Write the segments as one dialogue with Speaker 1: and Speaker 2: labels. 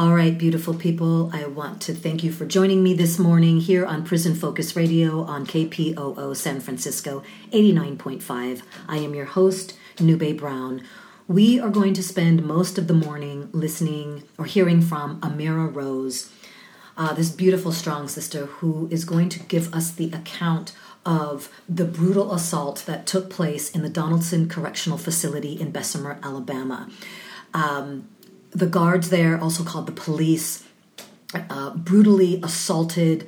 Speaker 1: All right, beautiful people, I want to thank you for joining me this morning here on Prison Focus Radio on KPOO San Francisco 89.5. I am your host, Nube Brown. We are going to spend most of the morning listening or hearing from Amira Rose, uh, this beautiful, strong sister who is going to give us the account of the brutal assault that took place in the Donaldson Correctional Facility in Bessemer, Alabama. Um, the guards there, also called the police, uh, brutally assaulted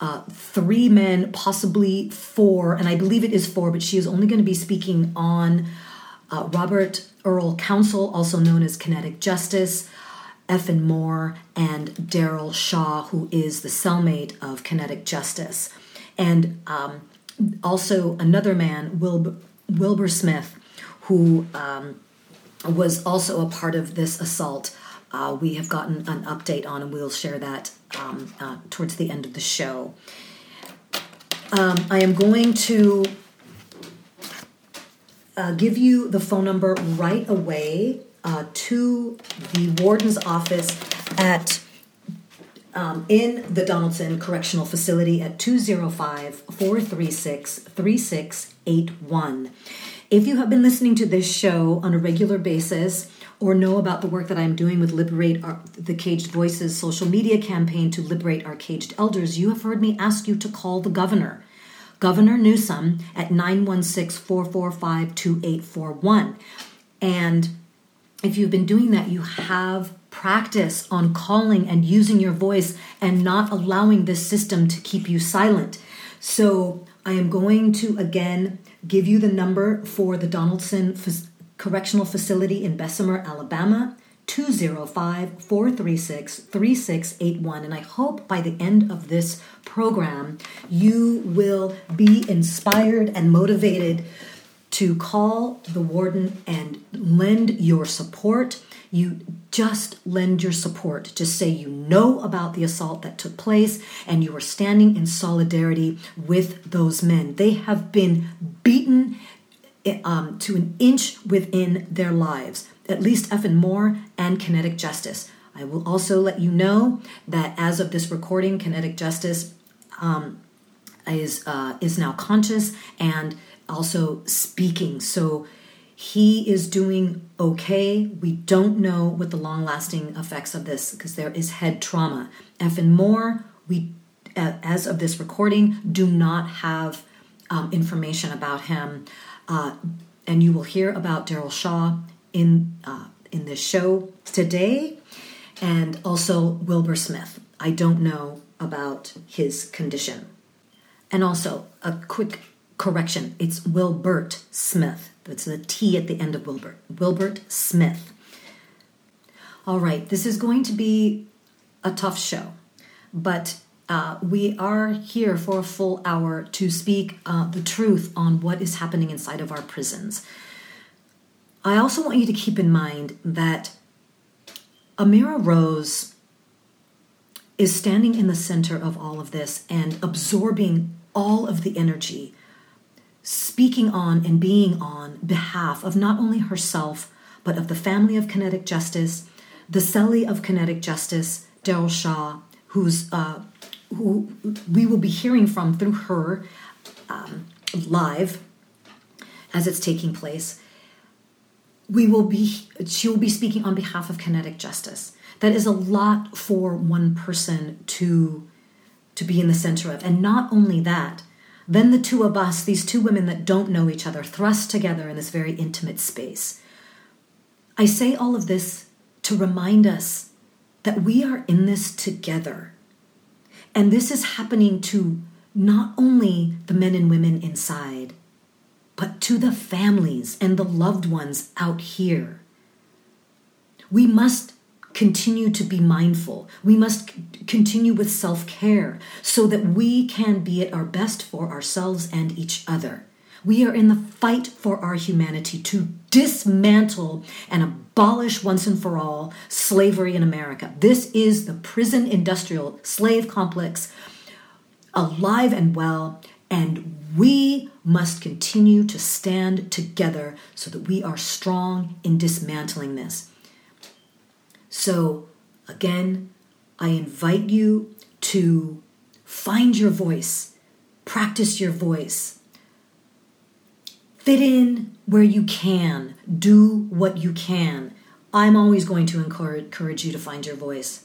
Speaker 1: uh, three men, possibly four, and I believe it is four, but she is only going to be speaking on uh, Robert Earl Council, also known as Kinetic Justice, Effin Moore, and Darrol Shaw, who is the cellmate of Kinetic Justice. And um, also another man, Wilbur, Wilbur Smith, who um, was also a part of this assault. Uh, we have gotten an update on, and we'll share that um, uh, towards the end of the show. Um, I am going to uh, give you the phone number right away uh, to the warden's office at um, in the Donaldson Correctional Facility at 205 436 3681. If you have been listening to this show on a regular basis or know about the work that I'm doing with Liberate our, the Caged Voices social media campaign to liberate our caged elders, you have heard me ask you to call the governor. Governor Newsom at 916 445 2841. And if you've been doing that, you have practice on calling and using your voice and not allowing this system to keep you silent. So I am going to again give you the number for the Donaldson Correctional Facility in Bessemer, Alabama. 205 436 3681. And I hope by the end of this program, you will be inspired and motivated to call the warden and lend your support. You just lend your support. Just say you know about the assault that took place and you are standing in solidarity with those men. They have been beaten um, to an inch within their lives at least and Moore and Kinetic Justice. I will also let you know that as of this recording, Kinetic Justice um, is uh, is now conscious and also speaking. So he is doing okay. We don't know what the long lasting effects of this because there is head trauma. Effin Moore, we as of this recording do not have um, information about him. Uh, and you will hear about Darrol Shaw in uh, in this show today, and also Wilbur Smith. I don't know about his condition. And also a quick correction: it's Wilbert Smith. It's the T at the end of Wilbert. Wilbert Smith. All right, this is going to be a tough show, but uh, we are here for a full hour to speak uh, the truth on what is happening inside of our prisons. I also want you to keep in mind that Amira Rose is standing in the center of all of this and absorbing all of the energy, speaking on and being on behalf of not only herself, but of the family of Kinetic Justice, the Celly of Kinetic Justice, Darrol Shaw, who's uh, who we will be hearing from through her um, live as it's taking place. We will be she will be speaking on behalf of kinetic justice. That is a lot for one person to to be in the center of. And not only that then the two of us these two women that don't know each other thrust together in this very intimate space i say all of this to remind us that we are in this together and this is happening to not only the men and women inside but to the families and the loved ones out here. We must continue to be mindful. We must continue with self care so that we can be at our best for ourselves and each other. We are in the fight for our humanity to dismantle and abolish once and for all slavery in America. This is the prison industrial slave complex alive and well, and we must continue to stand together so that we are strong in dismantling this. So, again, I invite you to find your voice, practice your voice, fit in where you can, do what you can. I'm always going to encourage you to find your voice.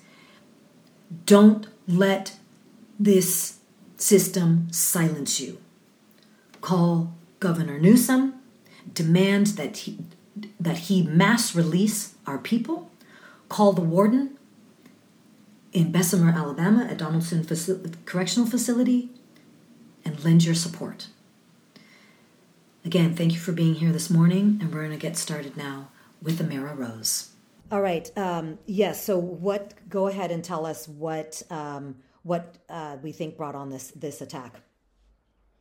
Speaker 1: Don't let this system silence you. Call Governor Newsom, demand that he, that he mass release our people, call the warden in Bessemer, Alabama at Donaldson Faci- Correctional Facility, and lend your support. Again, thank you for being here this morning, and we're going to get started now with Amira Rose. All right. Um, yes. So, what? Go ahead and tell us what um, what uh, we think brought on this this attack.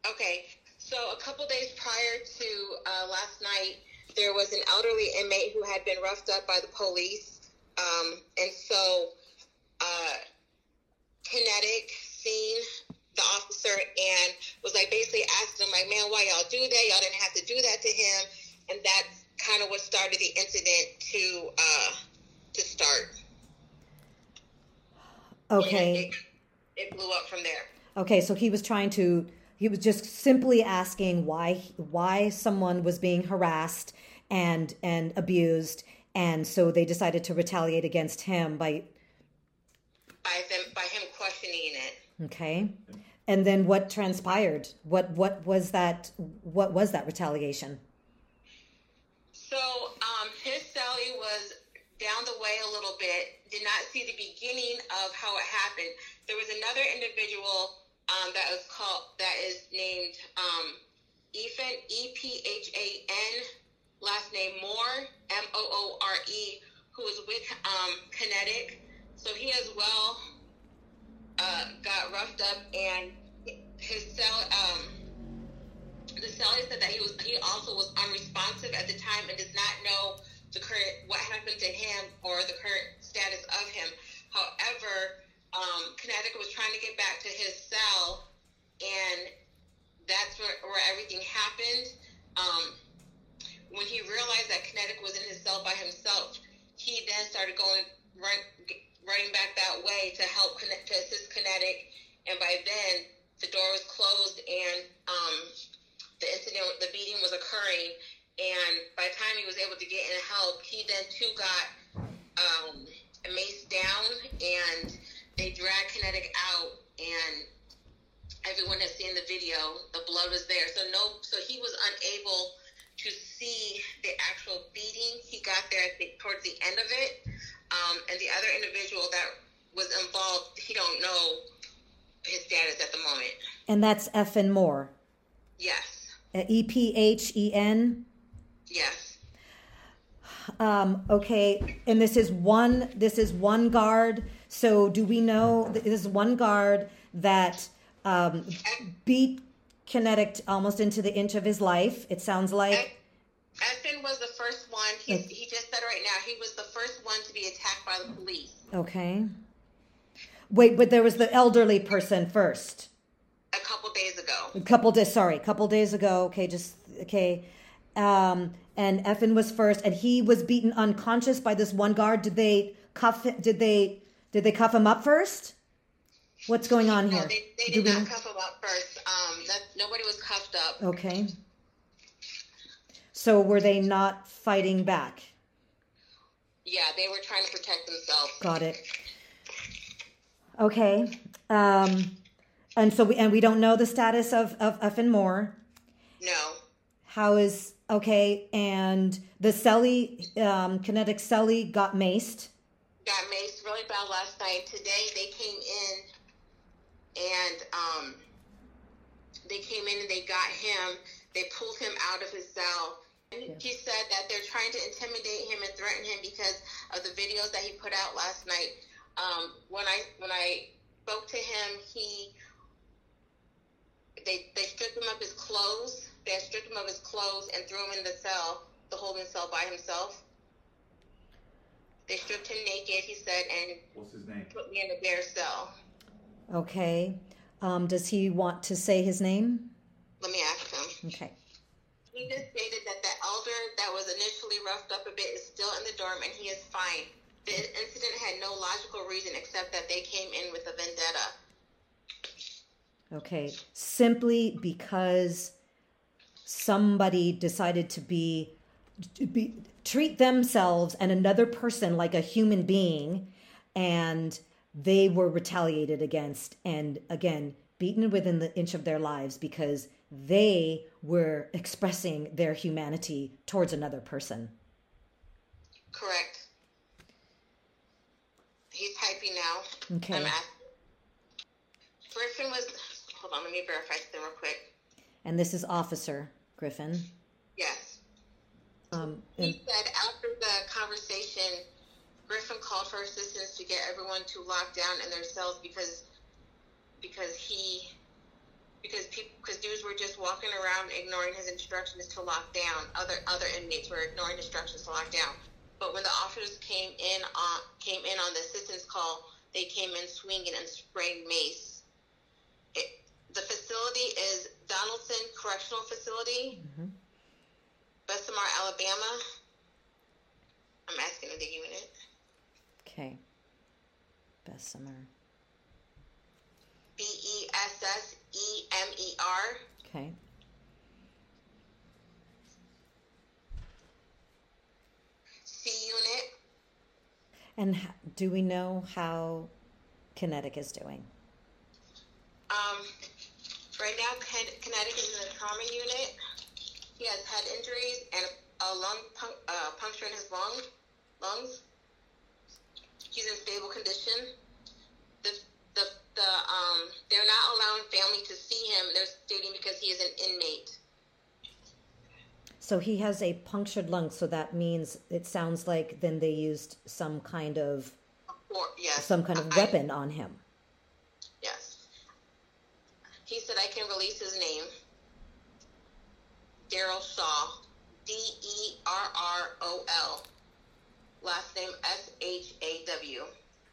Speaker 2: Okay, so a couple days prior to uh, last night, there was an elderly inmate who had been roughed up by the police, um, and so uh, Kinetic seen the officer and was like basically asking him like, man, why y'all do that? Y'all didn't have to do that to him. And that's kind of what started the incident to uh, to start.
Speaker 1: Okay.
Speaker 2: It, it blew up from there.
Speaker 1: Okay, so he was trying to he was just simply asking why why someone was being harassed and and abused and so they decided to retaliate against him by
Speaker 2: By them by him questioning it.
Speaker 1: okay. And then what transpired? What what was that what was that retaliation?
Speaker 2: So um, his Celly was down the way a little bit. Did not see the beginning of how it happened. There was another individual um, that was called that is named um, Ethan E P H A N last name Moore M O O R E who was with um, Kinetic. So he as well uh, got roughed up and his cell um, the seller said that he was he also was unresponsive at the time and does not know the current what happened to him or the current status of him. However, um, Kinetic was trying to get back to his cell, and that's where, where everything happened. Um, when he realized that Kinetic was in his cell by himself, he then started going run, running back that way to help connect to assist Kinetic, and by then the door was closed and um, the incident, the beating was occurring, and by the time he was able to get in help, he then too got um, maced down, and they dragged Kinetic out, and everyone has seen the video. The blood was there, so no, so he was unable to see the actual beating. He got there I think, towards the end of it, um, and the other individual that was involved, he don't know his status at the moment.
Speaker 1: And that's Effin Moore.
Speaker 2: Yes,
Speaker 1: E P H E N.
Speaker 2: yes.
Speaker 1: Um, okay, and this is one. This is one guard. So, do we know this is one guard that um, beat Kinetic almost into the inch of his life? It sounds like.
Speaker 2: Espen was the first one. He, he just said right now he was the first one to be attacked by the police
Speaker 1: Okay. Wait, but there was the elderly person first.
Speaker 2: a couple days ago.
Speaker 1: A couple days. Sorry, a couple days ago. Okay, just okay. Um, and Effin was first, and he was beaten unconscious by this one guard. Did they cuff? Him, did they? Did they cuff him up first? What's going on
Speaker 2: No,
Speaker 1: here?
Speaker 2: they, they
Speaker 1: Do
Speaker 2: did
Speaker 1: we-
Speaker 2: not cuff him up first. Um, that, nobody was cuffed up.
Speaker 1: Okay. So were they not fighting back?
Speaker 2: Yeah, they were trying to protect themselves.
Speaker 1: Got it. Okay. Um, and so we and we don't know the status of of Effin Moore.
Speaker 2: No.
Speaker 1: How is okay? And the Celly, um, kinetic Celly got maced.
Speaker 2: Got maced really bad last night. Today they came in and um, they came in and they got him. They pulled him out of his cell. And He said that they're trying to intimidate him and threaten him because of the videos that he put out last night. Um, when I when I spoke to him, he they they stripped him of his clothes. They stripped him of his clothes and threw him in the cell, the holding cell by himself. They stripped him naked, he said, and
Speaker 3: What's his name?
Speaker 2: put me in a bare cell.
Speaker 1: Okay. Um, does he want to say his name?
Speaker 2: Let me ask him.
Speaker 1: Okay.
Speaker 2: He just stated that the elder that was initially roughed up a bit is still in the dorm and he is fine. The incident had no logical reason except that they came in with a vendetta.
Speaker 1: Okay. Simply because somebody decided to be, to be treat themselves and another person like a human being and they were retaliated against and again beaten within the inch of their lives because they were expressing their humanity towards another person.
Speaker 2: Correct. He's typing now.
Speaker 1: Okay.
Speaker 2: I'm. Griffin was. Hold on, let me verify something real quick.
Speaker 1: And this is Officer Griffin.
Speaker 2: Yes.
Speaker 1: Um,
Speaker 2: He said after the conversation, Griffin called for assistance to get everyone to lock down in their cells because because he because people because dudes were just walking around ignoring his instructions to lock down. Other other inmates were ignoring instructions to lock down. But when the officers came in on came in on the assistance call, they came in swinging and spraying mace. It, the facility is Donaldson Correctional Facility, Bessemer, Alabama. I'm asking the unit.
Speaker 1: Okay. Bessemer.
Speaker 2: B E S S E M E R.
Speaker 1: Okay.
Speaker 2: C unit.
Speaker 1: And do we know how Kinetic is doing?
Speaker 2: Um, right now, Kinetic is in the trauma unit. He has head injuries and a lung uh, puncture in his lung, lungs. He's in stable condition. The, the, the, um, they're not allowing family to see him. They're stating because he is an inmate.
Speaker 1: So he has a punctured lung, so that means it sounds like then they used some kind of
Speaker 2: Or, yes.
Speaker 1: some kind of
Speaker 2: I-
Speaker 1: weapon on him.
Speaker 2: Yes. He said I can release his name. Darrol Shaw. D E R R O L. Last name S H A W.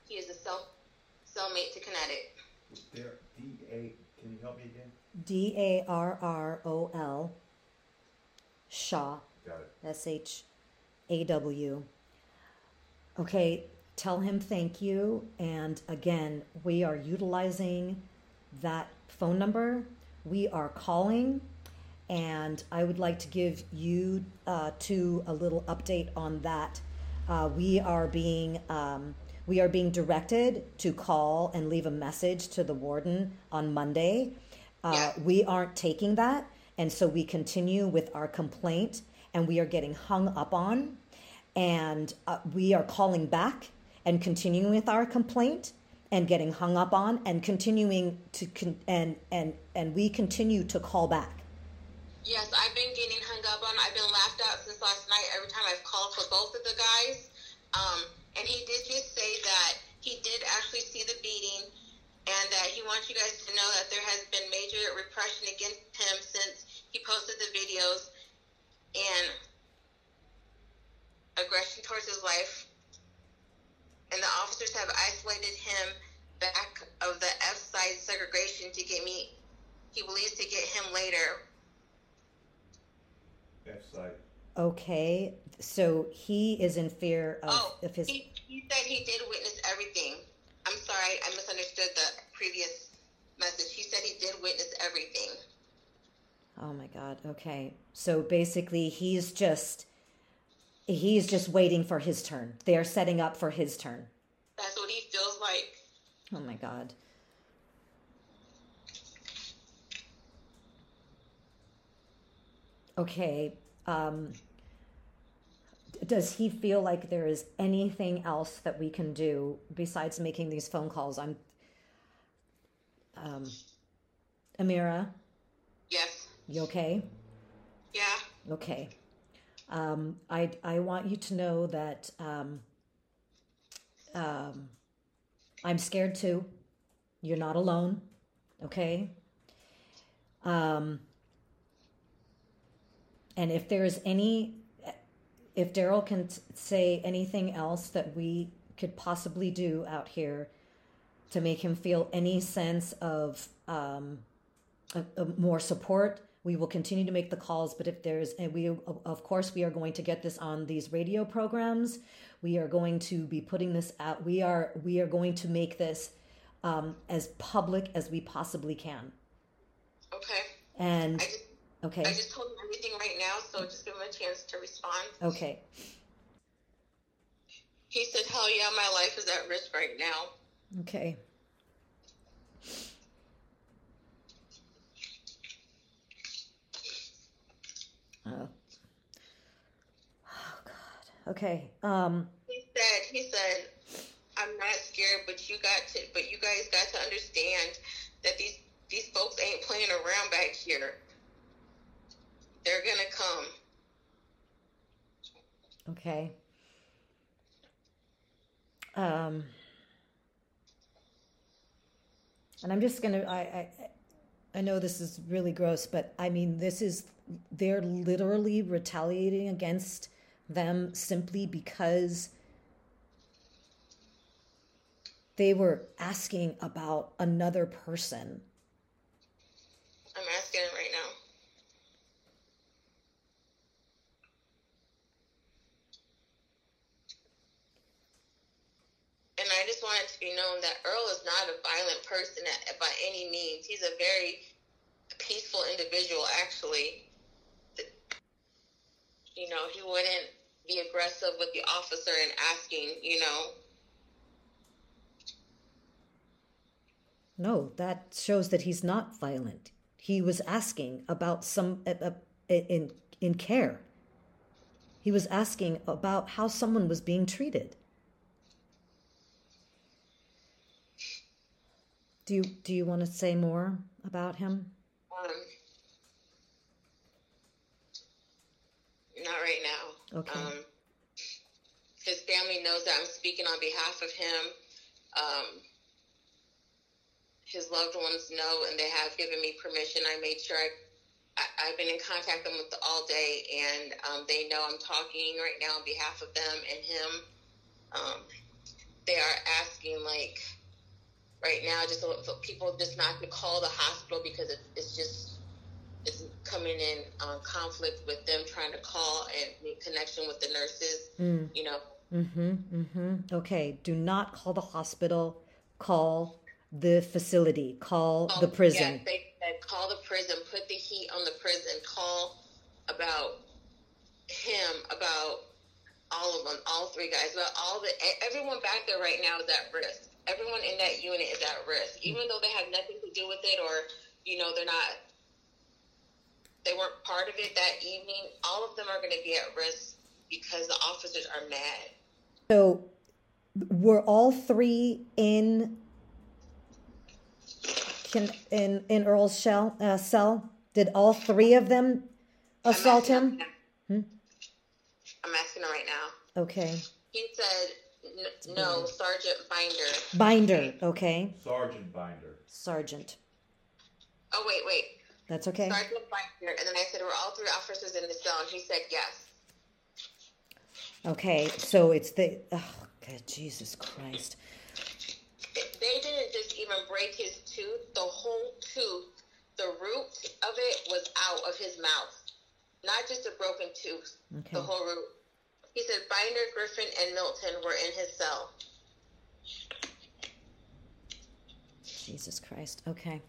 Speaker 2: He is a cell cellmate to Kinetic.
Speaker 3: There, D A. Can you help me again?
Speaker 1: D A R R O L Shaw
Speaker 3: Got it.
Speaker 1: S H A W. Okay, tell him thank you. And again, we are utilizing that phone number. We are calling, and I would like to give you uh, two a little update on that. Uh, we are being um, we are being directed to call and leave a message to the warden on Monday. Uh. We aren't taking that, and so we continue with our complaint, and we are getting hung up on, and uh, we are calling back and continuing with our complaint and getting hung up on and continuing to con- and and and we continue to call back.
Speaker 2: Yes, I've been getting hung up on. I've been laughed at since last night every time I've called for both of the guys. Um, and he did just say that he did actually see the beating and that he wants you guys to know that there has been major repression against him since he posted the videos and aggression towards his life. And the officers have isolated him back of the F side segregation to get me, he believes to get him later
Speaker 3: F side.
Speaker 1: Okay, so he is in fear of,
Speaker 2: Oh,
Speaker 1: of his.
Speaker 2: he, he said he did witness everything. I'm sorry, I misunderstood the previous message. He said he did witness everything.
Speaker 1: Oh my God. Okay, so basically, he's just he's just waiting for his turn. They are setting up for his turn.
Speaker 2: That's what he feels like.
Speaker 1: Oh my God. Okay. Um, does he feel like there is anything else that we can do besides making these phone calls? I'm. Um, Amira,
Speaker 2: Yes.
Speaker 1: you okay?
Speaker 2: Yeah.
Speaker 1: Okay. Um, I I want you to know that um, um, I'm scared too. You're not alone. Okay. Um, and if there's any, if Darrol can t- say anything else that we could possibly do out here to make him feel any sense of um, a, a more support. We will continue to make the calls, but if there's, and we, of course, we are going to get this on these radio programs. We are going to be putting this out. We are, we are going to make this um, as public as we possibly can.
Speaker 2: Okay.
Speaker 1: And
Speaker 2: I just
Speaker 1: okay,
Speaker 2: I just told him everything right now, so just give him a chance to respond.
Speaker 1: okay,
Speaker 2: He said, "Hell yeah, my life is at risk right now."
Speaker 1: okay. Oh. Oh God. Okay. Um.
Speaker 2: He said, "He said, I'm not scared, but you got to, but you guys got to understand that these these folks ain't playing around back here. They're gonna come."
Speaker 1: Okay. Um, and I'm just gonna. I, I I know this is really gross, but I mean, this is they're literally retaliating against them simply because they were asking about another person.
Speaker 2: I'm asking him right now. And I just want it to be known that Earl is not a violent person by any means. He's a very peaceful individual, actually. You know, he wouldn't be aggressive with the officer and asking, you know,
Speaker 1: No, that shows that he's not violent. He was asking about some uh, uh, in in care. He was asking about how someone was being treated. Do you do you want to say more about him?
Speaker 2: um, not right now.
Speaker 1: Okay.
Speaker 2: Um, his family knows that I'm speaking on behalf of him. Um, his loved ones know, and they have given me permission. I made sure I, I, I've been in contact with them all day, and um, they know I'm talking right now on behalf of them and him. Um, they are asking, like, right now, just so, so people just not to call the hospital because it, it's just it's coming in um, conflict with them trying to call and make connection with the nurses.
Speaker 1: Mm.
Speaker 2: You know,
Speaker 1: Mm-hmm. Mm-hmm. Okay. Do not call the hospital. Call the facility. Call the
Speaker 2: Oh,
Speaker 1: prison.
Speaker 2: Yes, they said call the prison, put the heat on the prison, call about him, about all of them, all three guys, about all the everyone back there right now is at risk. Everyone in that unit is at risk, even though they have nothing to do with it, or you know they're not, they weren't part of it that evening. All of them are going to be at risk because the officers are mad.
Speaker 1: So, were all three in can, in in Earl's shell uh, cell? Did all three of them assault
Speaker 2: asking
Speaker 1: him? Hmm?
Speaker 2: I'm asking him right now.
Speaker 1: Okay,
Speaker 2: He said, "No, Sergeant Binder."
Speaker 1: Binder. Okay,
Speaker 3: Sergeant Binder.
Speaker 1: Sergeant.
Speaker 2: Oh wait, wait.
Speaker 1: That's okay.
Speaker 2: Sergeant Binder, and then I said, "Were all three officers in the cell?" And he said, "Yes."
Speaker 1: Okay, so it's the oh God, Jesus Christ.
Speaker 2: They didn't just even break his tooth; the whole tooth, the root of it was out of his mouth, not just a broken tooth.
Speaker 1: Okay.
Speaker 2: The whole root. He said Binder, Griffin, and Milton were in his cell.
Speaker 1: Jesus Christ. Okay.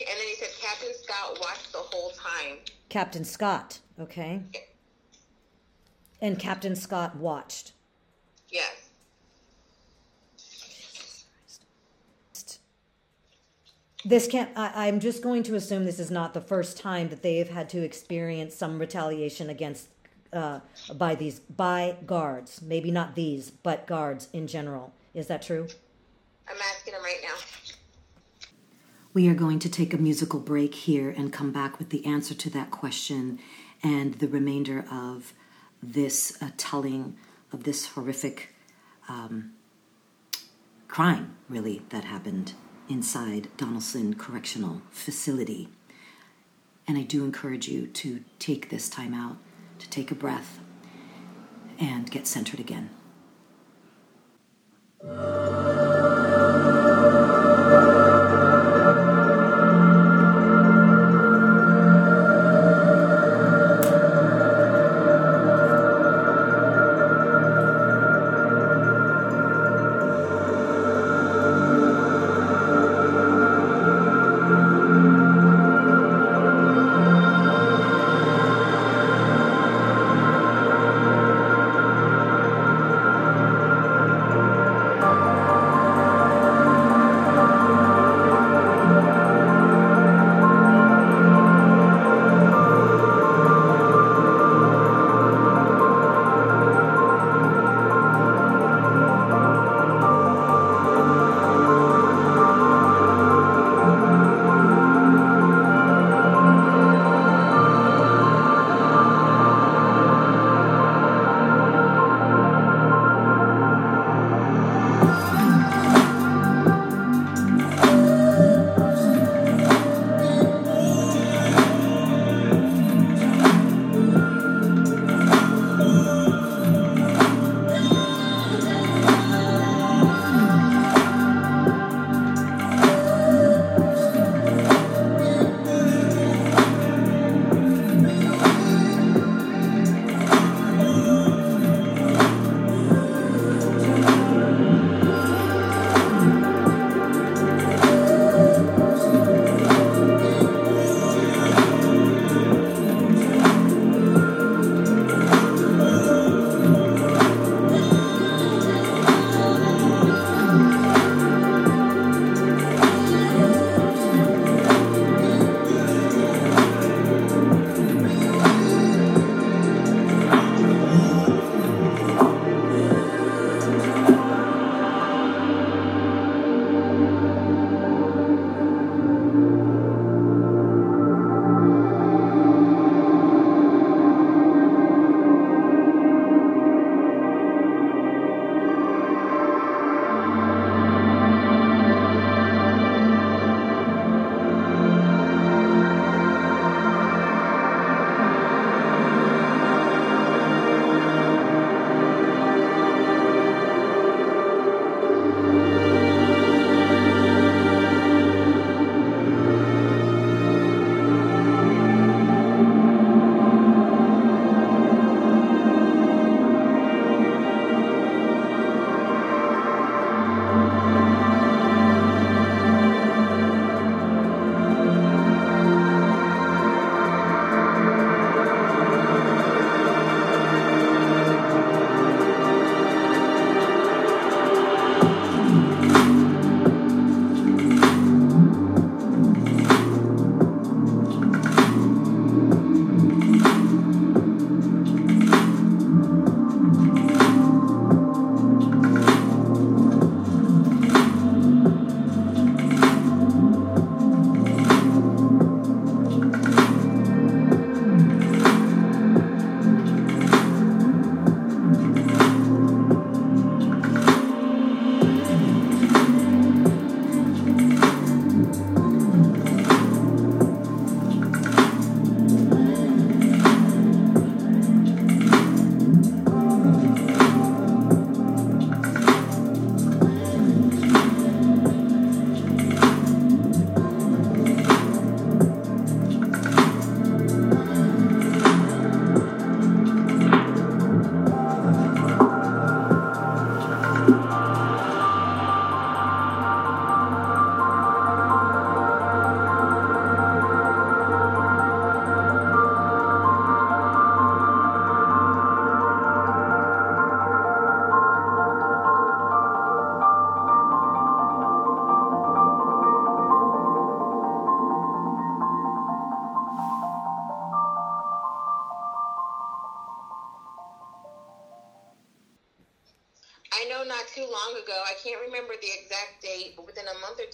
Speaker 2: And then he said Captain Scott watched the whole time.
Speaker 1: Captain Scott. Okay. And Captain Scott watched.
Speaker 2: Yes.
Speaker 1: This can't. I, I'm just going to assume this is not the first time that they have had to experience some retaliation against uh, by these by guards. Maybe not these, but guards in general. Is that true?
Speaker 2: I'm asking him right now.
Speaker 1: We are going to take a musical break here and come back with the answer to that question and the remainder of this uh, telling of this horrific um, crime, really, that happened inside Donaldson Correctional Facility. And I do encourage you to take this time out, to take a breath, and get centered again.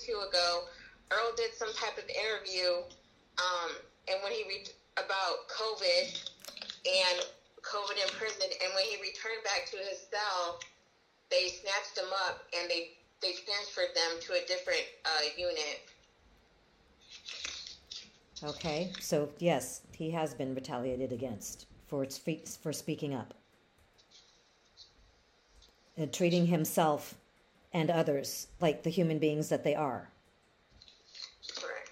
Speaker 2: Two ago, Earl did some type of interview, um, and when he read about COVID and COVID in prison, and when he returned back to his cell, they snatched him up and they they transferred them to a different uh, unit.
Speaker 1: Okay, so yes, he has been retaliated against for its for speaking up and treating himself and others like the human beings that they are.
Speaker 2: Correct.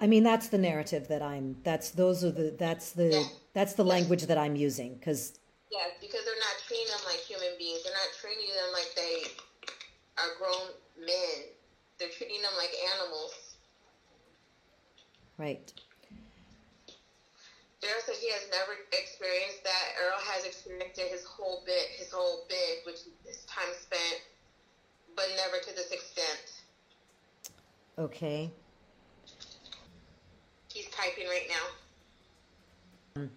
Speaker 1: I mean, that's the narrative that I'm. That's those are the. That's the.
Speaker 2: Yeah.
Speaker 1: That's the language that I'm using because
Speaker 2: Yes, because they're not treating them like human beings. They're not treating them like they are grown men. They're treating them like animals.
Speaker 1: right.
Speaker 2: Darrol said he has never experienced that. Earl has experienced it his whole bit, his whole bit, which is time spent, but never to this extent.
Speaker 1: Okay.
Speaker 2: He's typing right now.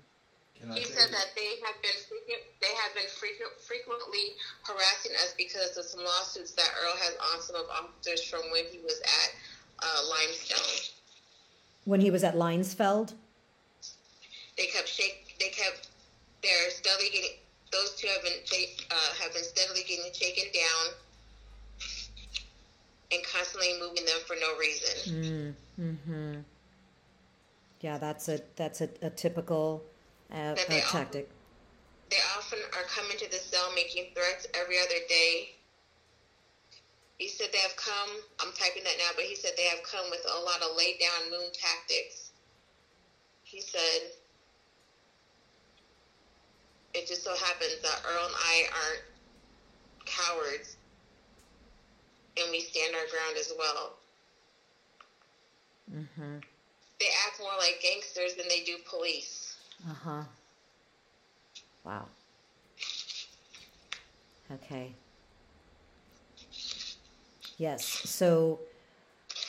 Speaker 2: He said
Speaker 3: it?
Speaker 2: that they have been frequent, they have been frequent, frequently harassing us because of some lawsuits that Earl has on some of officers from when he was at uh, Limestone.
Speaker 1: When he was at Linesfeld.
Speaker 2: They kept shake. They kept. They're steadily getting. Those two have been. Uh, have been steadily getting shaken down, and constantly moving them for no reason.
Speaker 1: Mm-hmm. Yeah, that's a that's a, a typical uh, uh,
Speaker 2: they all-
Speaker 1: tactic.
Speaker 2: They often are coming to the cell making threats every other day. He said they have come. I'm typing that now, but he said they have come with a lot of lay down moon tactics. He said it just so happens that Earl and I aren't cowards, and we stand our ground as well.
Speaker 1: Mm-hmm.
Speaker 2: They act more like gangsters than they do police.
Speaker 1: Uh huh. Wow. Okay. Yes. So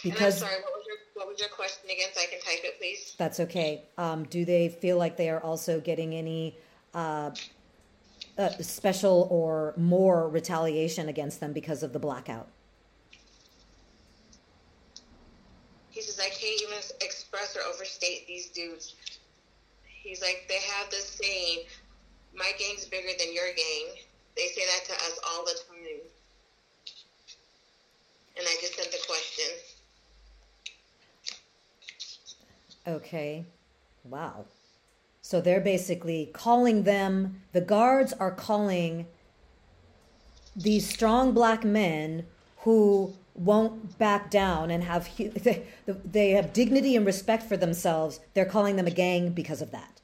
Speaker 2: and I'm
Speaker 1: because
Speaker 2: sorry, what was your what was your question again? So I can type it, please.
Speaker 1: that's okay. Um, do they feel like they are also getting any uh, uh, special or more retaliation against them because of the blackout?
Speaker 2: He says, I can't even express or overstate these dudes. He's like, they have this saying, my gang's bigger than your gang. They say that to us all the time. And I just sent the question.
Speaker 1: Okay. Wow. So they're basically calling them, the guards are calling these strong black men who won't back down and have they, they have dignity and respect for themselves. They're calling them a gang because of that.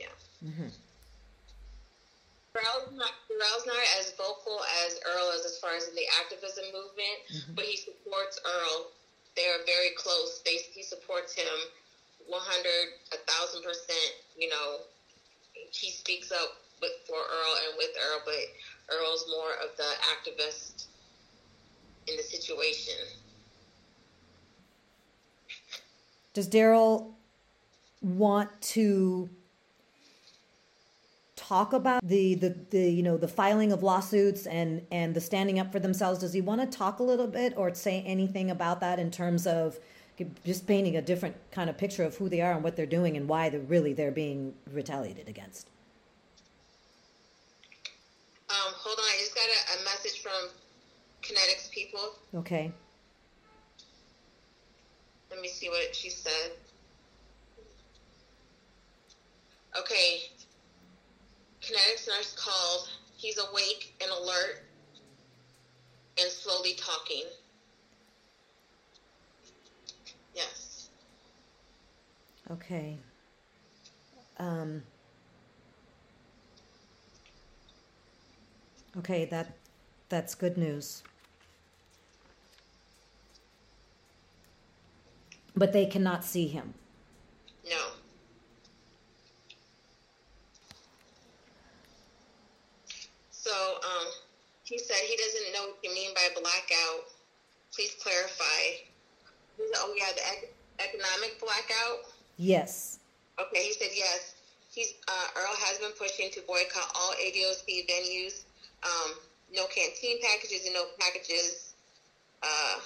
Speaker 2: Yeah. Mm-hmm. Darrol's not, Darrol's not as vocal as Earl is as far as the activism movement, mm-hmm. but he supports Earl. They are very close. They, he supports him 100, a thousand percent. You know, he speaks up with, for Earl and with Earl, but Earl's more of the activist in the situation.
Speaker 1: Does Darrol want to talk about the, the, the you know the filing of lawsuits and and the standing up for themselves? Does he want to talk a little bit or say anything about that in terms of just painting a different kind of picture of who they are and what they're doing and why they're really they're being retaliated against?
Speaker 2: Um, hold on, I just got a, a message from Kinetics people.
Speaker 1: Okay.
Speaker 2: Let me see what she said. Okay. Kinetics nurse called. He's awake and alert and slowly talking. Yes.
Speaker 1: Okay. Um, okay, that that's good news. But they cannot see him.
Speaker 2: No. So, um, he said he doesn't know what you mean by blackout. Please clarify. Oh, yeah, the economic blackout.
Speaker 1: Yes.
Speaker 2: Okay, he said yes. He's uh, Earl has been pushing to boycott all ADOC venues, um, no canteen packages and no packages. Uh,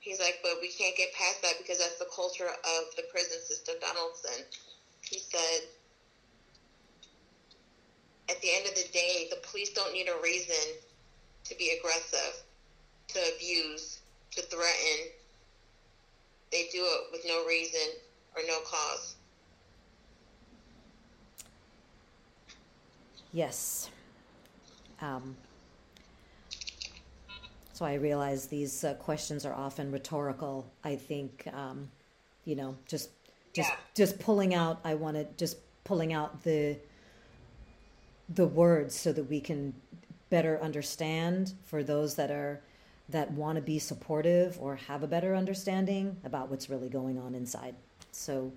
Speaker 2: he's like, but we can't get past that because that's the culture of the prison system, Donaldson. He said, at the end of the day, the police don't need a reason to be aggressive, to abuse, to threaten. They do it with no reason or no cause.
Speaker 1: Yes. Um, so I realize these uh, questions are often rhetorical. I think, um, you know, just just
Speaker 2: Yeah.
Speaker 1: just pulling out. I want to just pulling out the the words so that we can better understand for those that are that want to be supportive or have a better understanding about what's really going on inside. So,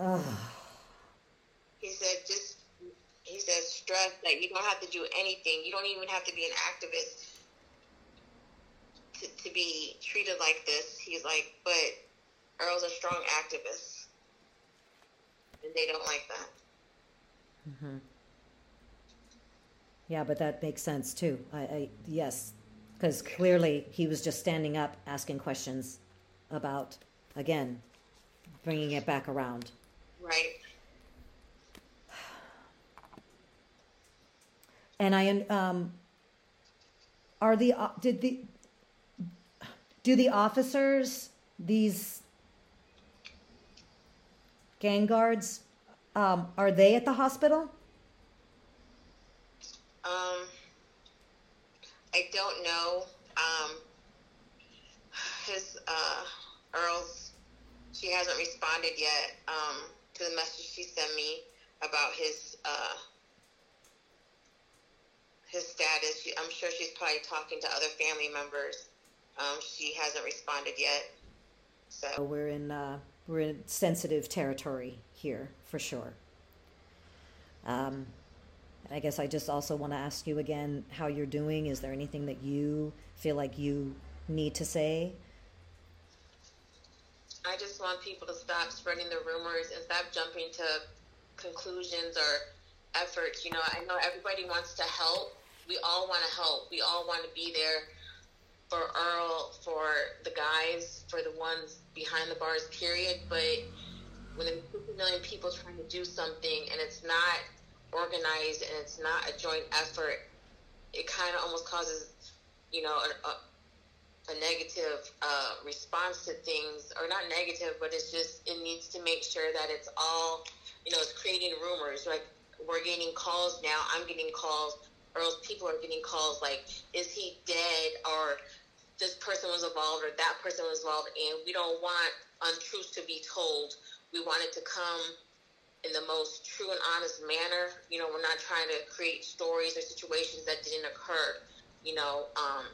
Speaker 1: ah.
Speaker 2: He said, just, he said, stress that you don't have to do anything. You don't even have to be an activist to, to be treated like this. He's like, but Earl's a strong activist. And they don't like that. Mm-hmm.
Speaker 1: Yeah, but that makes sense too. I, I yes, because clearly he was just standing up, asking questions about again, bringing it back around.
Speaker 2: Right.
Speaker 1: And I um, are the uh, did the do the officers these gang guards um, are they at the hospital?
Speaker 2: Um, I don't know. Um, his uh, Earl's, she hasn't responded yet um, to the message she sent me about his uh, his status. She, I'm sure she's probably talking to other family members. Um, she hasn't responded yet. So
Speaker 1: We're in uh, we're in sensitive territory here for sure. Um, I guess I just also want to ask you again how you're doing. Is there anything that you feel like you need to say?
Speaker 2: I just want people to stop spreading the rumors and stop jumping to conclusions or efforts. You know, I know everybody wants to help. We all want to help. We all want to be there for Earl, for the guys, for the ones behind the bars, period. But when there's 50 million people trying to do something and it's not organized and it's not a joint effort, it kind of almost causes, you know, a, a, a negative uh, response to things, or not negative, but it's just it needs to make sure that it's all, you know, it's creating rumors. Like we're getting calls now. I'm getting calls. Earl's people are getting calls like, is he dead? Or this person was involved, or that person was involved, and we don't want untruths to be told. We want it to come in the most true and honest manner. You know, we're not trying to create stories or situations that didn't occur. You know, um,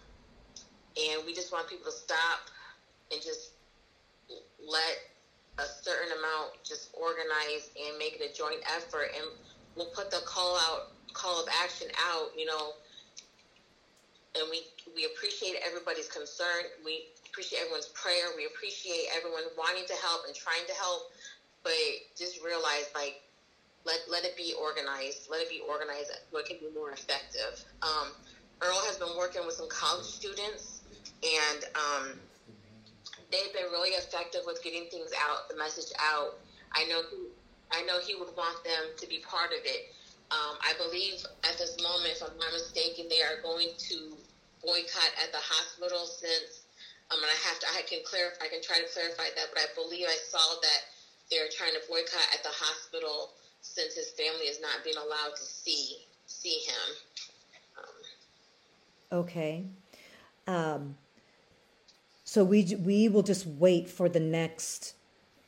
Speaker 2: and we just want people to stop and just let a certain amount just organize and make it a joint effort and we'll put the call out call of action out you know and we we appreciate everybody's concern we appreciate everyone's prayer we appreciate everyone wanting to help and trying to help but just realize like let let it be organized let it be organized it can be more effective um, earl has been working with some college students and um, they've been really effective with getting things out, the message out. I know he, I know he would want them to be part of it. Um, I believe at this moment, if I'm not mistaken, they are going to boycott at the hospital since. Um, and I have to, I can clarify, I can try to clarify that, but I believe I saw that they're trying to boycott at the hospital since his family is not being allowed to see see him. Um,
Speaker 1: Okay. Um, so we we will just wait for the next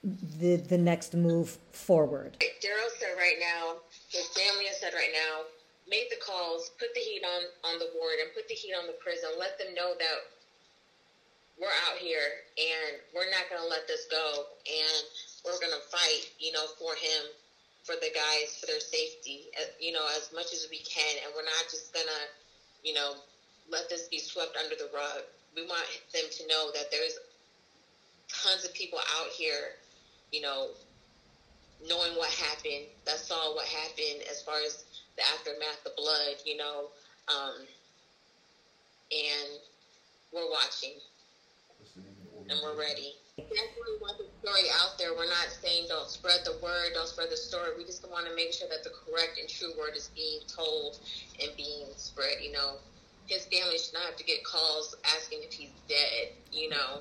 Speaker 1: the the next move forward.
Speaker 2: Darrol said right now, his family has said right now, make the calls, put the heat on on the ward, and put the heat on the prison. Let them know that we're out here and we're not going to let this go, and we're going to fight, you know, for him, for the guys, for their safety, you know, as much as we can, and we're not just going to, you know, let this be swept under the rug. We want them to know that there's tons of people out here, you know, knowing what happened, that saw what happened as far as the aftermath, the blood, you know, um, and we're watching
Speaker 3: What's the name of the
Speaker 2: and we're ready. Definitely want the story out there. We're not saying don't spread the word, don't spread the story. We just want to make sure that the correct and true word is being told and being spread. You know, his family should not have to get calls asking if he's dead. You know.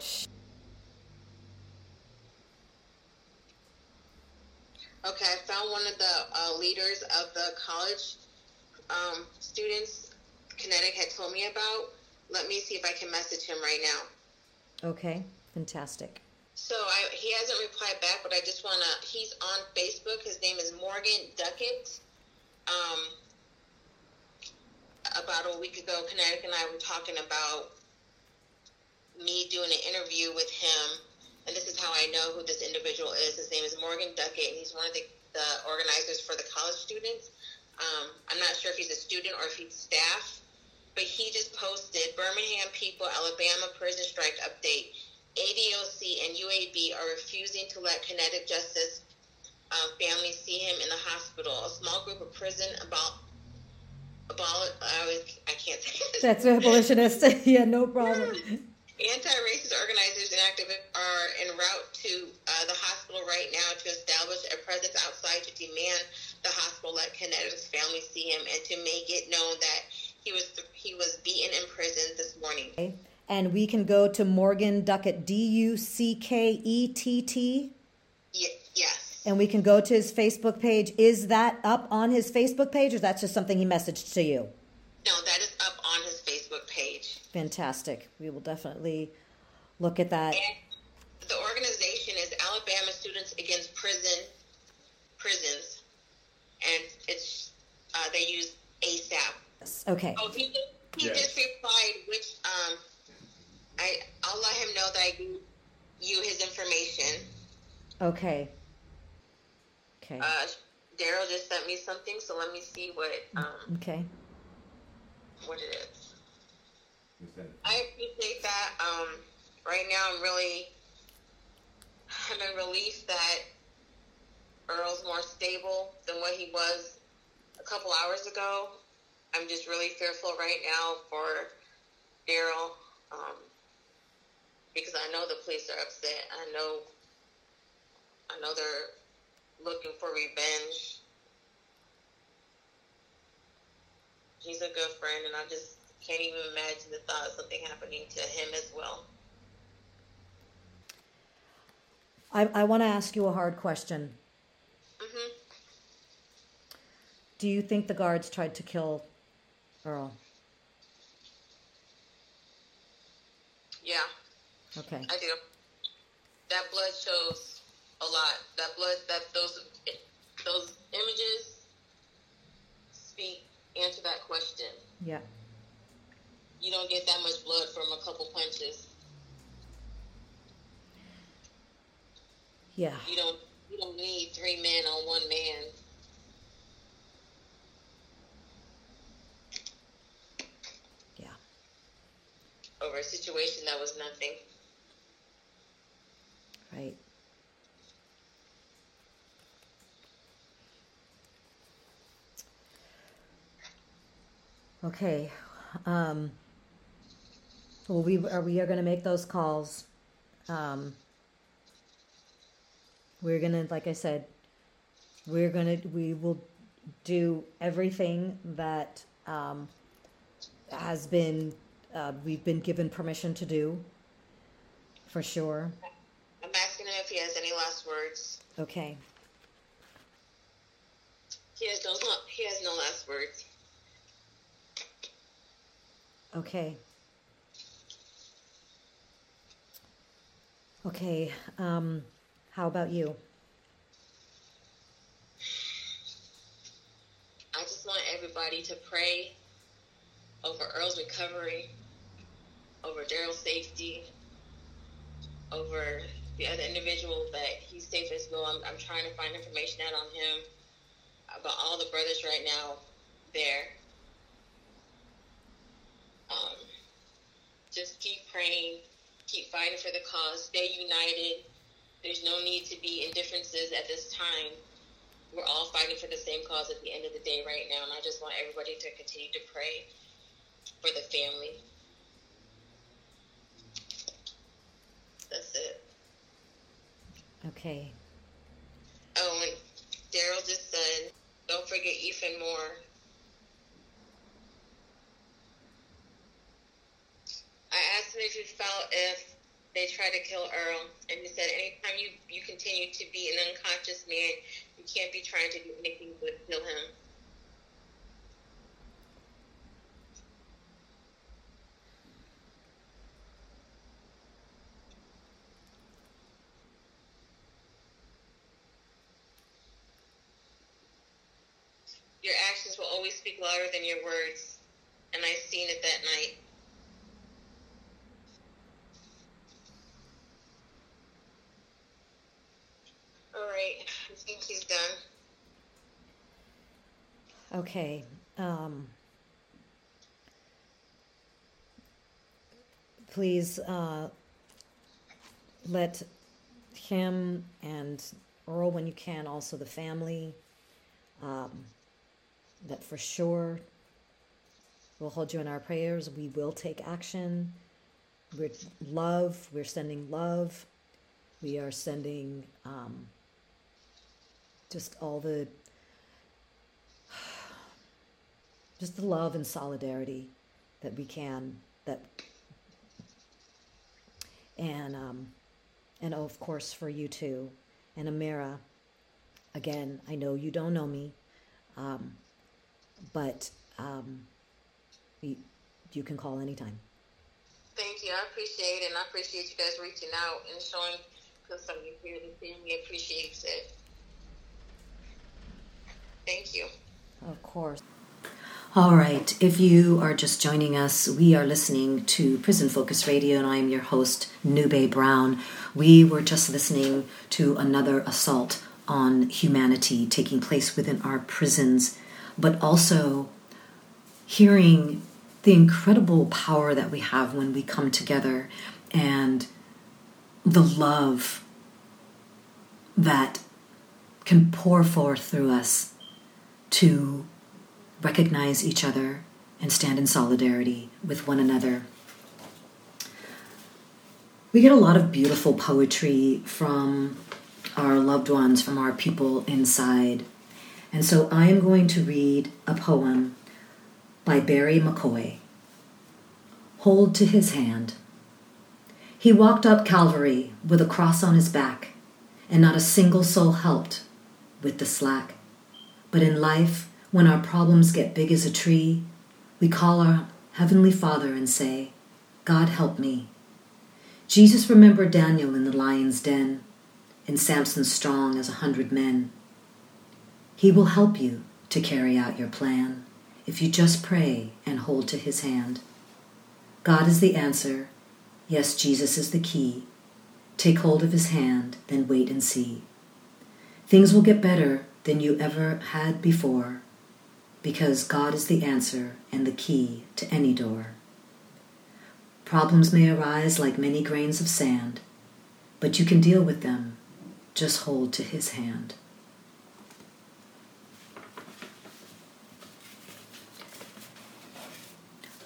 Speaker 2: Okay, I found one of the uh, leaders of the college um, students Kinetic had told me about. Let me see if I can message him right now.
Speaker 1: Okay, fantastic.
Speaker 2: So I, he hasn't replied back, but I just want to. He's on Facebook. His name is Morgan Duckett. Um, about a week ago, Kinetic and I were talking about me doing an interview with him, and this is how I know who this individual is. His name is Morgan Duckett, and he's one of the, the organizers for the college students. Um, I'm not sure if he's a student or if he's staff, but he just posted Birmingham people, Alabama prison strike update. ADOC and UAB are refusing to let kinetic justice um, families see him in the hospital. A small group of prison about about I was I can't say this.
Speaker 1: That's abolitionist. yeah, no problem.
Speaker 2: Anti-racist organizers and activists are en route to uh, the hospital right now to establish a presence outside to demand the hospital let Kinetic's family see him and to make it known that he was he was beaten in prison this morning.
Speaker 1: And we can go to Morgan Duckett, D U C K E T T,
Speaker 2: Ye- yes.
Speaker 1: and we can go to his Facebook page. Is that up on his Facebook page, or that's just something he messaged to you?
Speaker 2: No, that is up on his Facebook page.
Speaker 1: Fantastic. We will definitely look at that.
Speaker 2: And the organization is Alabama Students Against Prison Prisons, and it's uh, they use ASAP.
Speaker 1: Okay.
Speaker 2: Oh, he, he
Speaker 3: Yes.
Speaker 2: just replied, which um, I I'll let him know that I gave you his information.
Speaker 1: Okay. Okay.
Speaker 2: Uh, Darrol just sent me something, so let me see what um
Speaker 1: Okay.
Speaker 2: what it is. I appreciate that. Um, right now, I'm really I'm in relief that Earl's more stable than what he was a couple hours ago. I'm just really fearful right now for Darrol um, because I know the police are upset. I know I know they're looking for revenge. He's a good friend, and I just can't even imagine the thought of something happening to him as well.
Speaker 1: I, I want to ask you a hard question.
Speaker 2: hmm
Speaker 1: Do you think the guards tried to kill Earl?
Speaker 2: Yeah,
Speaker 1: Okay.
Speaker 2: I do. That blood shows a lot. That blood, that those those images speak answer that question.
Speaker 1: Yeah.
Speaker 2: You don't get that much blood from a couple punches.
Speaker 1: Yeah.
Speaker 2: You don't you don't need three men on one man.
Speaker 1: Yeah.
Speaker 2: over a situation that was nothing.
Speaker 1: Right. Okay. Um, well, we are we are going to make those calls. Um, we're gonna, like I said, we're gonna we will do everything that um, has been uh, we've been given permission to do. For sure.
Speaker 2: I'm asking him if he has any last words.
Speaker 1: Okay.
Speaker 2: He has no he has no last words.
Speaker 1: Okay. Okay. Um, how about you?
Speaker 2: I just want everybody to pray over Earl's recovery, over Darrol's safety, over the other individual that he's safe as well. I'm, I'm trying to find information out on him about all the brothers right now there. Um, just keep praying, keep fighting for the cause, stay united. There's no need to be in differences at this time. we're all fighting for the same cause at the end of the day right now. And I just want everybody to continue to pray for the family. That's it.
Speaker 1: Okay.
Speaker 2: Oh, and Darrol just said, don't forget Ethan Moore. I asked him if he felt if they tried to kill Earl, and he said, anytime you, you continue to be an unconscious man, you can't be trying to do anything but kill him. Your actions will always speak louder than your words, and I seen it that night. All right, I think he's done.
Speaker 1: Okay. Um, please uh, let him and Earl, when you can, also the family, um, that for sure we'll hold you in our prayers. We will take action. We're love. We're sending love. We are sending um, just all the just the love and solidarity that we can that and um and oh, of course for you too and amira again i know you don't know me um but um you, you can call anytime
Speaker 2: Thank you. I appreciate it, and I appreciate you guys reaching out and showing concern here. The family appreciates it. Thank you.
Speaker 1: Of course. All right. If you are just joining us, we are listening to Prison Focus Radio, and I am your host, Nube Brown. We were just listening to another assault on humanity taking place within our prisons, but also hearing the incredible power that we have when we come together and the love that can pour forth through us to recognize each other and stand in solidarity with one another. We get a lot of beautiful poetry from our loved ones, from our people inside. And so I am going to read a poem by Barry McCoy Hold to his hand. He walked up Calvary with a cross on his back, and not a single soul helped with the slack. But in life, when our problems get big as a tree, we call our Heavenly Father and say, God help me. Jesus remembered Daniel in the lion's den, and Samson strong as a hundred men. He will help you to carry out your plan if you just pray and hold to his hand. God is the answer. Yes, Jesus is the key. Take hold of his hand, then wait and see. Things will get better than you ever had before because God is the answer and the key to any door. Problems may arise like many grains of sand, but you can deal with them. Just hold to his hand.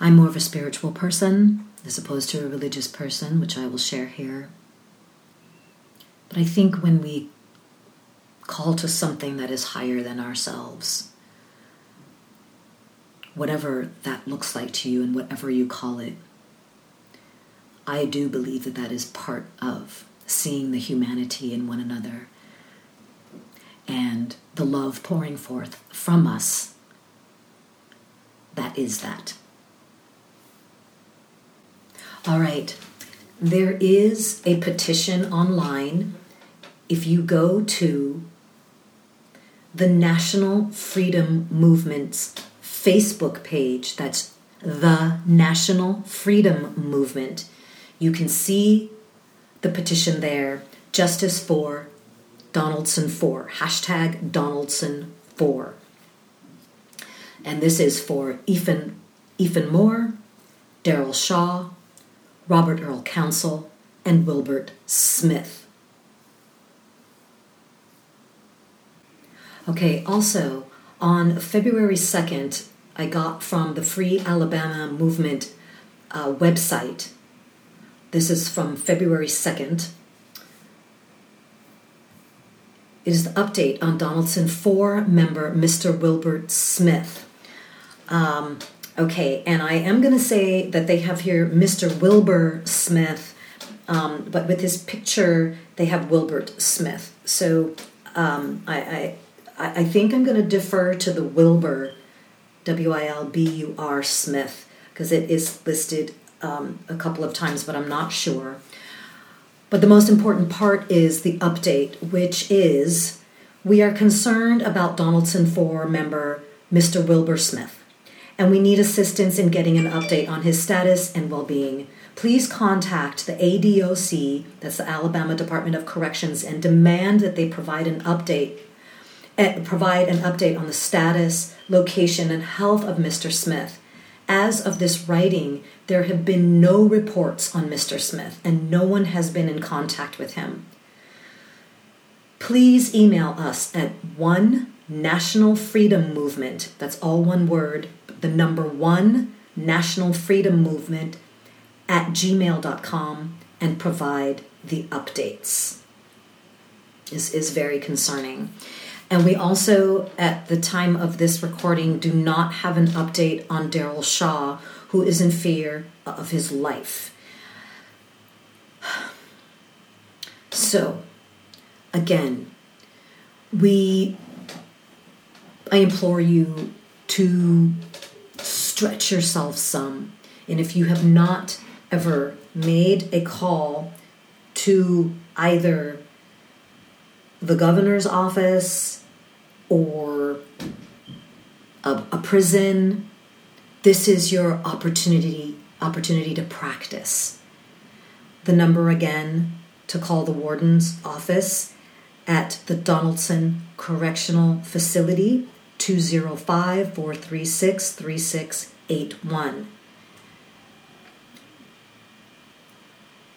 Speaker 1: I'm more of a spiritual person as opposed to a religious person, which I will share here. But I think when we call to something that is higher than ourselves, whatever that looks like to you and whatever you call it, I do believe that that is part of seeing the humanity in one another and the love pouring forth from us. That is that. All right. There is a petition online. If you go to the National Freedom Movement's Facebook page, that's the National Freedom Movement, you can see the petition there Justice for Donaldson 4, hashtag Donaldson 4. And this is for Ethan, Ethan Moore, Darrol Shaw, Robert Earl Council, and Wilbert Smith. Okay, also on February 2nd, I got from the Free Alabama Movement uh, website. This is from February 2nd. It is the update on Donaldson 4 member Mr. Wilbert Smith. Um, okay, and I am going to say that they have here Mr. Wilbur Smith, um, but with his picture, they have Wilbert Smith. So um, I, I, I think I'm going to defer to the Wilbur, W I L B U R Smith, because it is listed um, a couple of times, but I'm not sure. But the most important part is the update, which is we are concerned about Donaldson 4 member Mr. Wilbur Smith, and we need assistance in getting an update on his status and well being. Please contact the ADOC, that's the Alabama Department of Corrections, and demand that they provide an update. eh, Provide an update on the status, location, and health of Mr. Smith. As of this writing, there have been no reports on Mr. Smith, and no one has been in contact with him. Please email us at one National Freedom Movement, that's all one word, the number one National Freedom Movement at gmail.com and provide the updates. This is very concerning. And we also, at the time of this recording, do not have an update on Darrol Shaw, who is in fear of his life. So, again, we, I implore you to stretch yourself some. And if you have not ever made a call to either the governor's office or a, a prison, this is your opportunity opportunity to practice. The number again to call the warden's office at the Donaldson Correctional Facility 205 436 3681.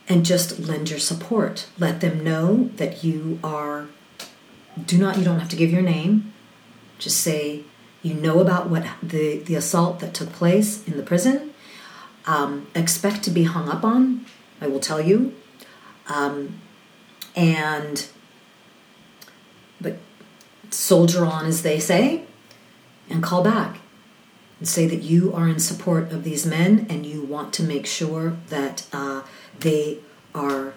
Speaker 1: And just lend your support. Let them know that you are, do not, you don't have to give your name. Just say you know about what the, the assault that took place in the prison. Um, expect to be hung up on, I will tell you. Um, and, soldier on, as they say, and call back and say that you are in support of these men and you want to make sure that uh, they are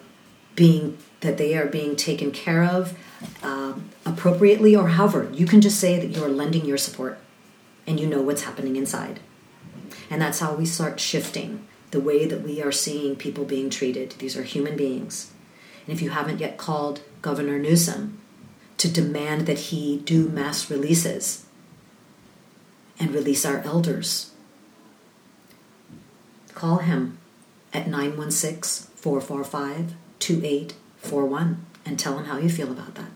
Speaker 1: being that they are being taken care of um, appropriately or however. You can just say that you are lending your support and you know what's happening inside. And that's how we start shifting the way that we are seeing people being treated. These are human beings. And if you haven't yet called governor newsom to demand that he do mass releases and release our elders call him at 916 445 2841 and tell him how you feel about that.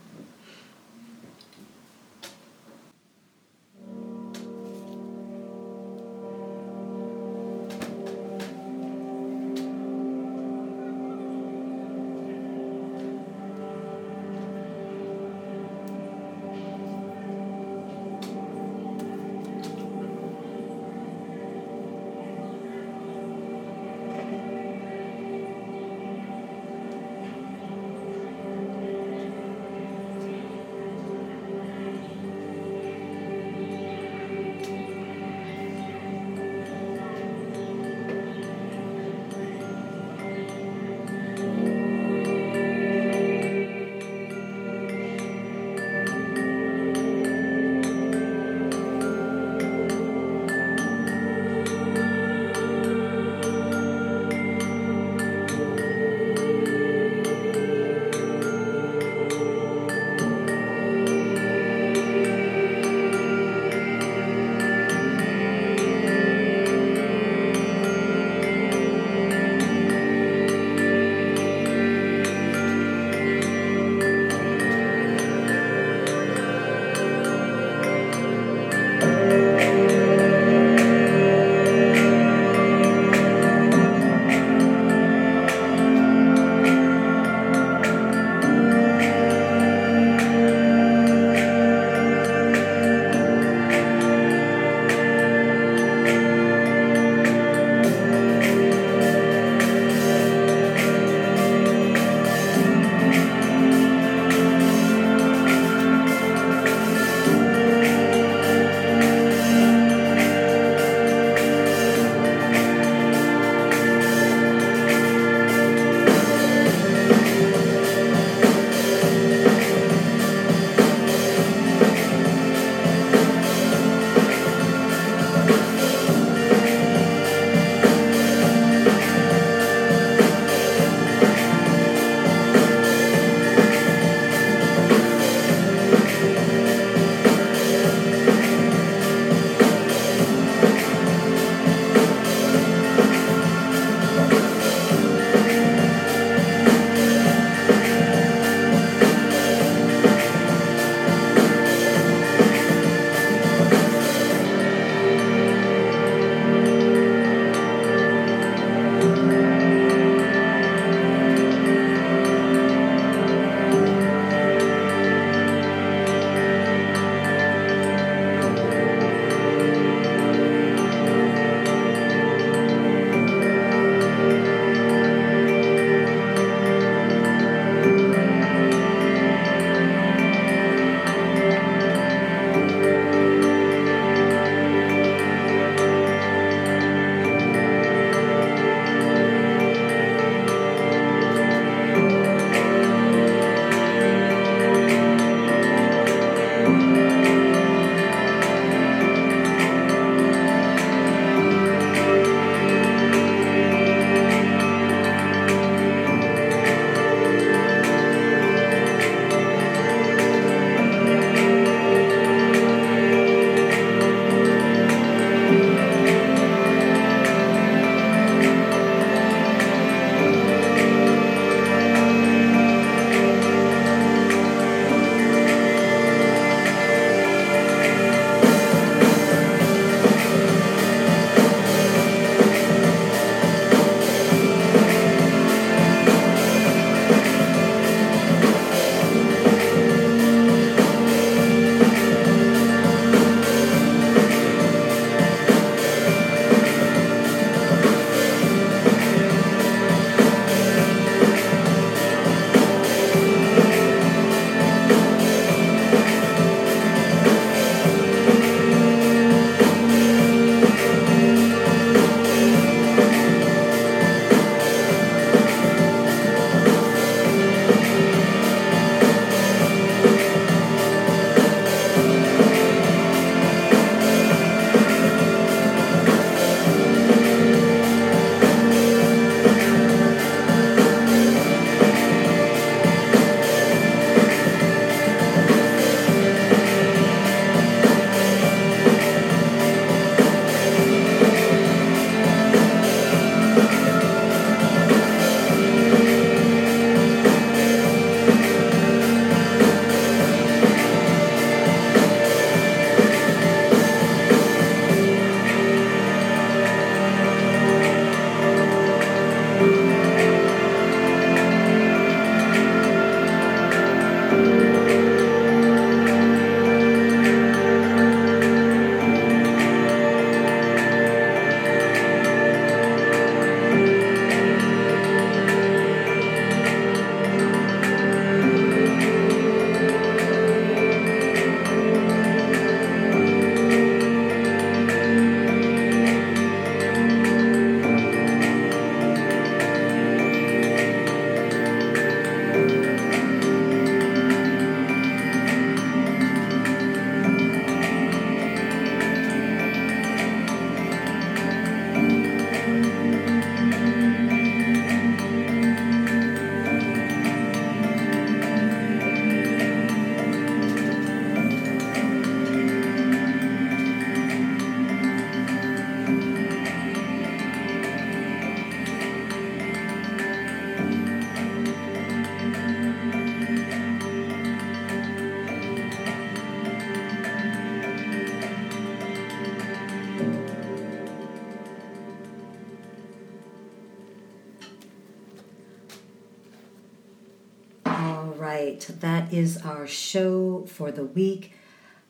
Speaker 1: Right. That is our show for the week.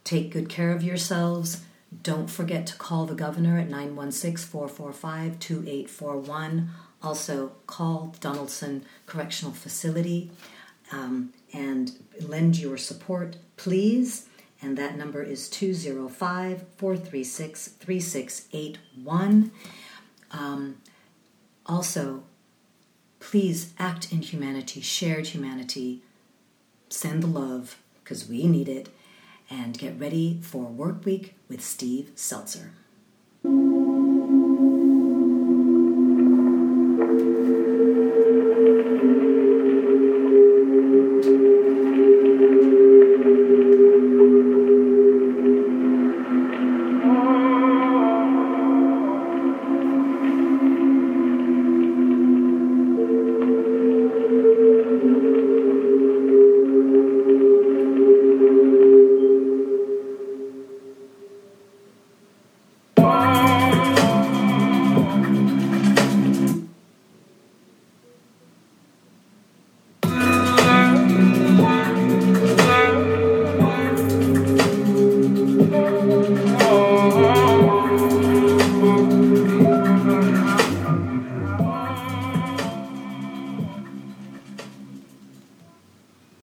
Speaker 1: Take good care of yourselves. Don't forget to call the governor at 916 445 2841. Also, call Donaldson Correctional Facility um, and lend your support, please. And that number is 205 436 3681. Um, Also, please act in humanity, shared humanity. Send the love because we need it. And get ready for Work Week with Steve Zeltzer.